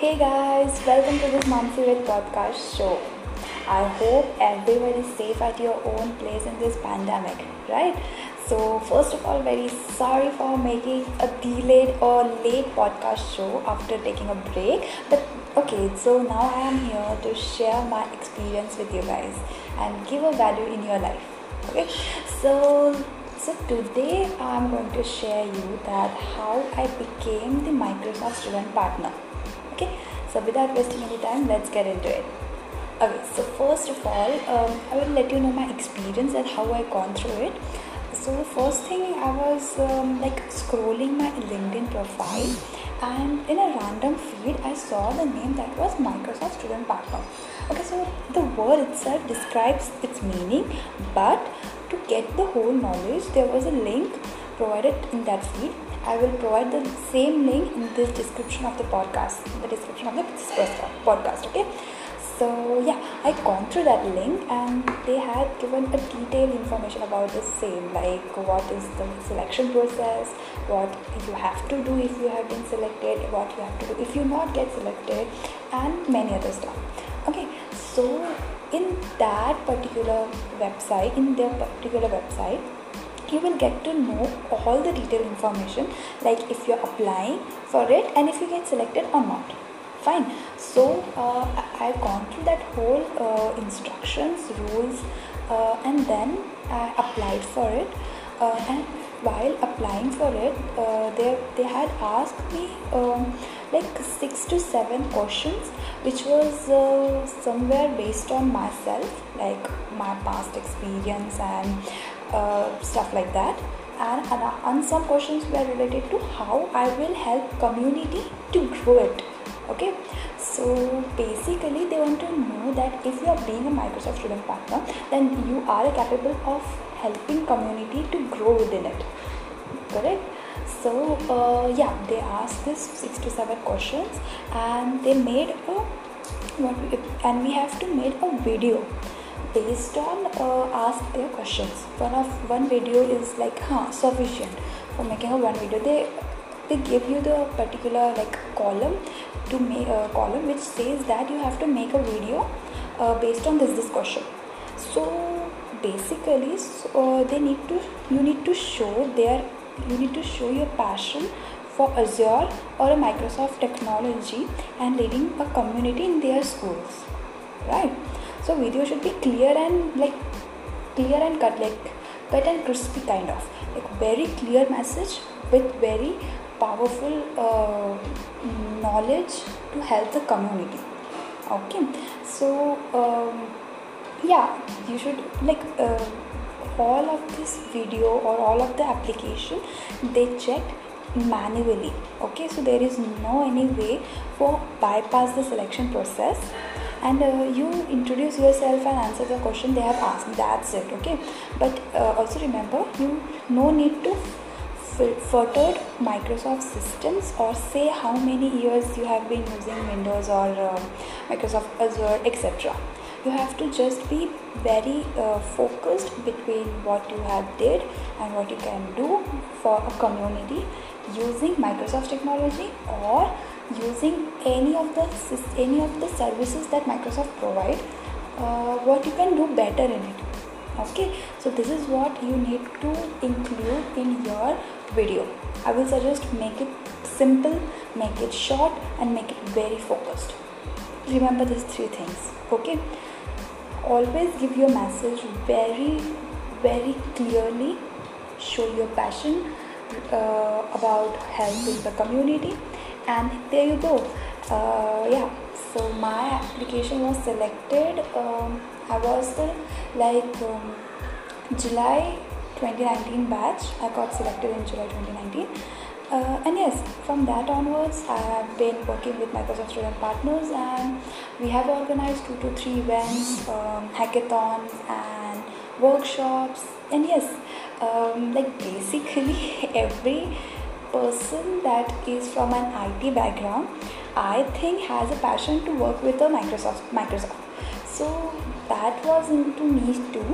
Hey guys, welcome to this Mansi with podcast show. I hope everyone is safe at your own place in this pandemic, right? So, first of all, very sorry for making a delayed or late podcast show after taking a break. But okay, so now I am here to share my experience with you guys and give a value in your life. Okay, so so today I'm going to share you that how I became the Microsoft student partner. So without wasting any time, let's get into it. Okay, so first of all, um, I will let you know my experience and how I gone through it. So first thing, I was um, like scrolling my LinkedIn profile, and in a random feed, I saw the name that was Microsoft Student Partner. Okay, so the word itself describes its meaning, but to get the whole knowledge, there was a link provided in that feed. I will provide the same link in this description of the podcast, the description of the podcast. Okay so yeah i gone through that link and they had given a detailed information about the same like what is the selection process what you have to do if you have been selected what you have to do if you not get selected and many other stuff okay so in that particular website in their particular website you will get to know all the detailed information like if you're applying for it and if you get selected or not. Fine. So uh, i've gone through that whole uh, instructions rules uh, and then i applied for it. Uh, and while applying for it uh, they they had asked me um, like six to seven questions which was uh, somewhere based on myself like my past experience and stuff like that. And, and, and some questions were related to how i will help community to grow it. Okay? So basically they want to know that if you are being a microsoft student partner then you are capable of helping community to grow within it. Correct? So uh, yeah they asked this six to seven questions and they made a and we have to make a video based on uh, ask their questions. One of one video is like huh sufficient. for making a one video. They they give you the particular like column to make a column which says that you have to make a video uh, based on this this question so basically so, uh, they need to you need to show their you need to show your passion for azure or a microsoft technology and leading a community in their schools. Right so video should be clear and like clear and cut like cut and crispy kind of. Like very clear message with very powerful uh, knowledge to help the community. Okay? So um, yeah you should like uh, all of this video or all of the application they check manually. Okay? So there is no any way for bypass the selection process and uh, you introduce yourself and answer the question they have asked that's it okay but uh, also remember you no need to filtered Microsoft systems or say how many years you have been using Windows or uh, Microsoft Azure etc. You have to just be very uh, focused between what you have did and what you can do for a community using Microsoft technology or using any of the any of the services that Microsoft provide. Uh, what you can do better in it. Okay? So this is what you need to include in your video. I will suggest make it simple make it short and make it very focused. Remember these three things. Okay? Always give your message very very clearly. Show your passion uh, about helping the community and there you go uh, yeah so my application was selected um, I was the like um, July 2019 batch. I got selected in July 2019. Uh, and yes, from that onwards, I have been working with Microsoft Student Partners, and we have organized two to three events, um, hackathons, and workshops. And yes, um, like basically every person that is from an IT background, I think has a passion to work with a Microsoft. Microsoft. So that was into me too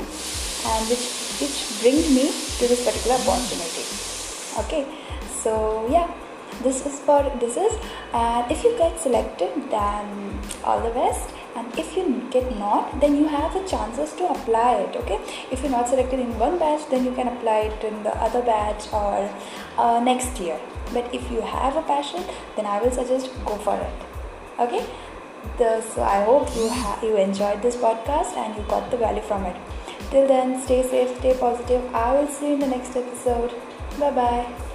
and which which brings me to this particular opportunity okay so yeah this is for this is and if you get selected then all the best. And if you get not then you have the chances to apply it okay? If you're not selected in one batch then you can apply it in the other batch or uh, next year. But if you have a passion then i will suggest go for it okay? The, so i hope you ha- you enjoyed this podcast and you got the value from it. Till then stay safe stay positive. I will see you in the next episode. Bye bye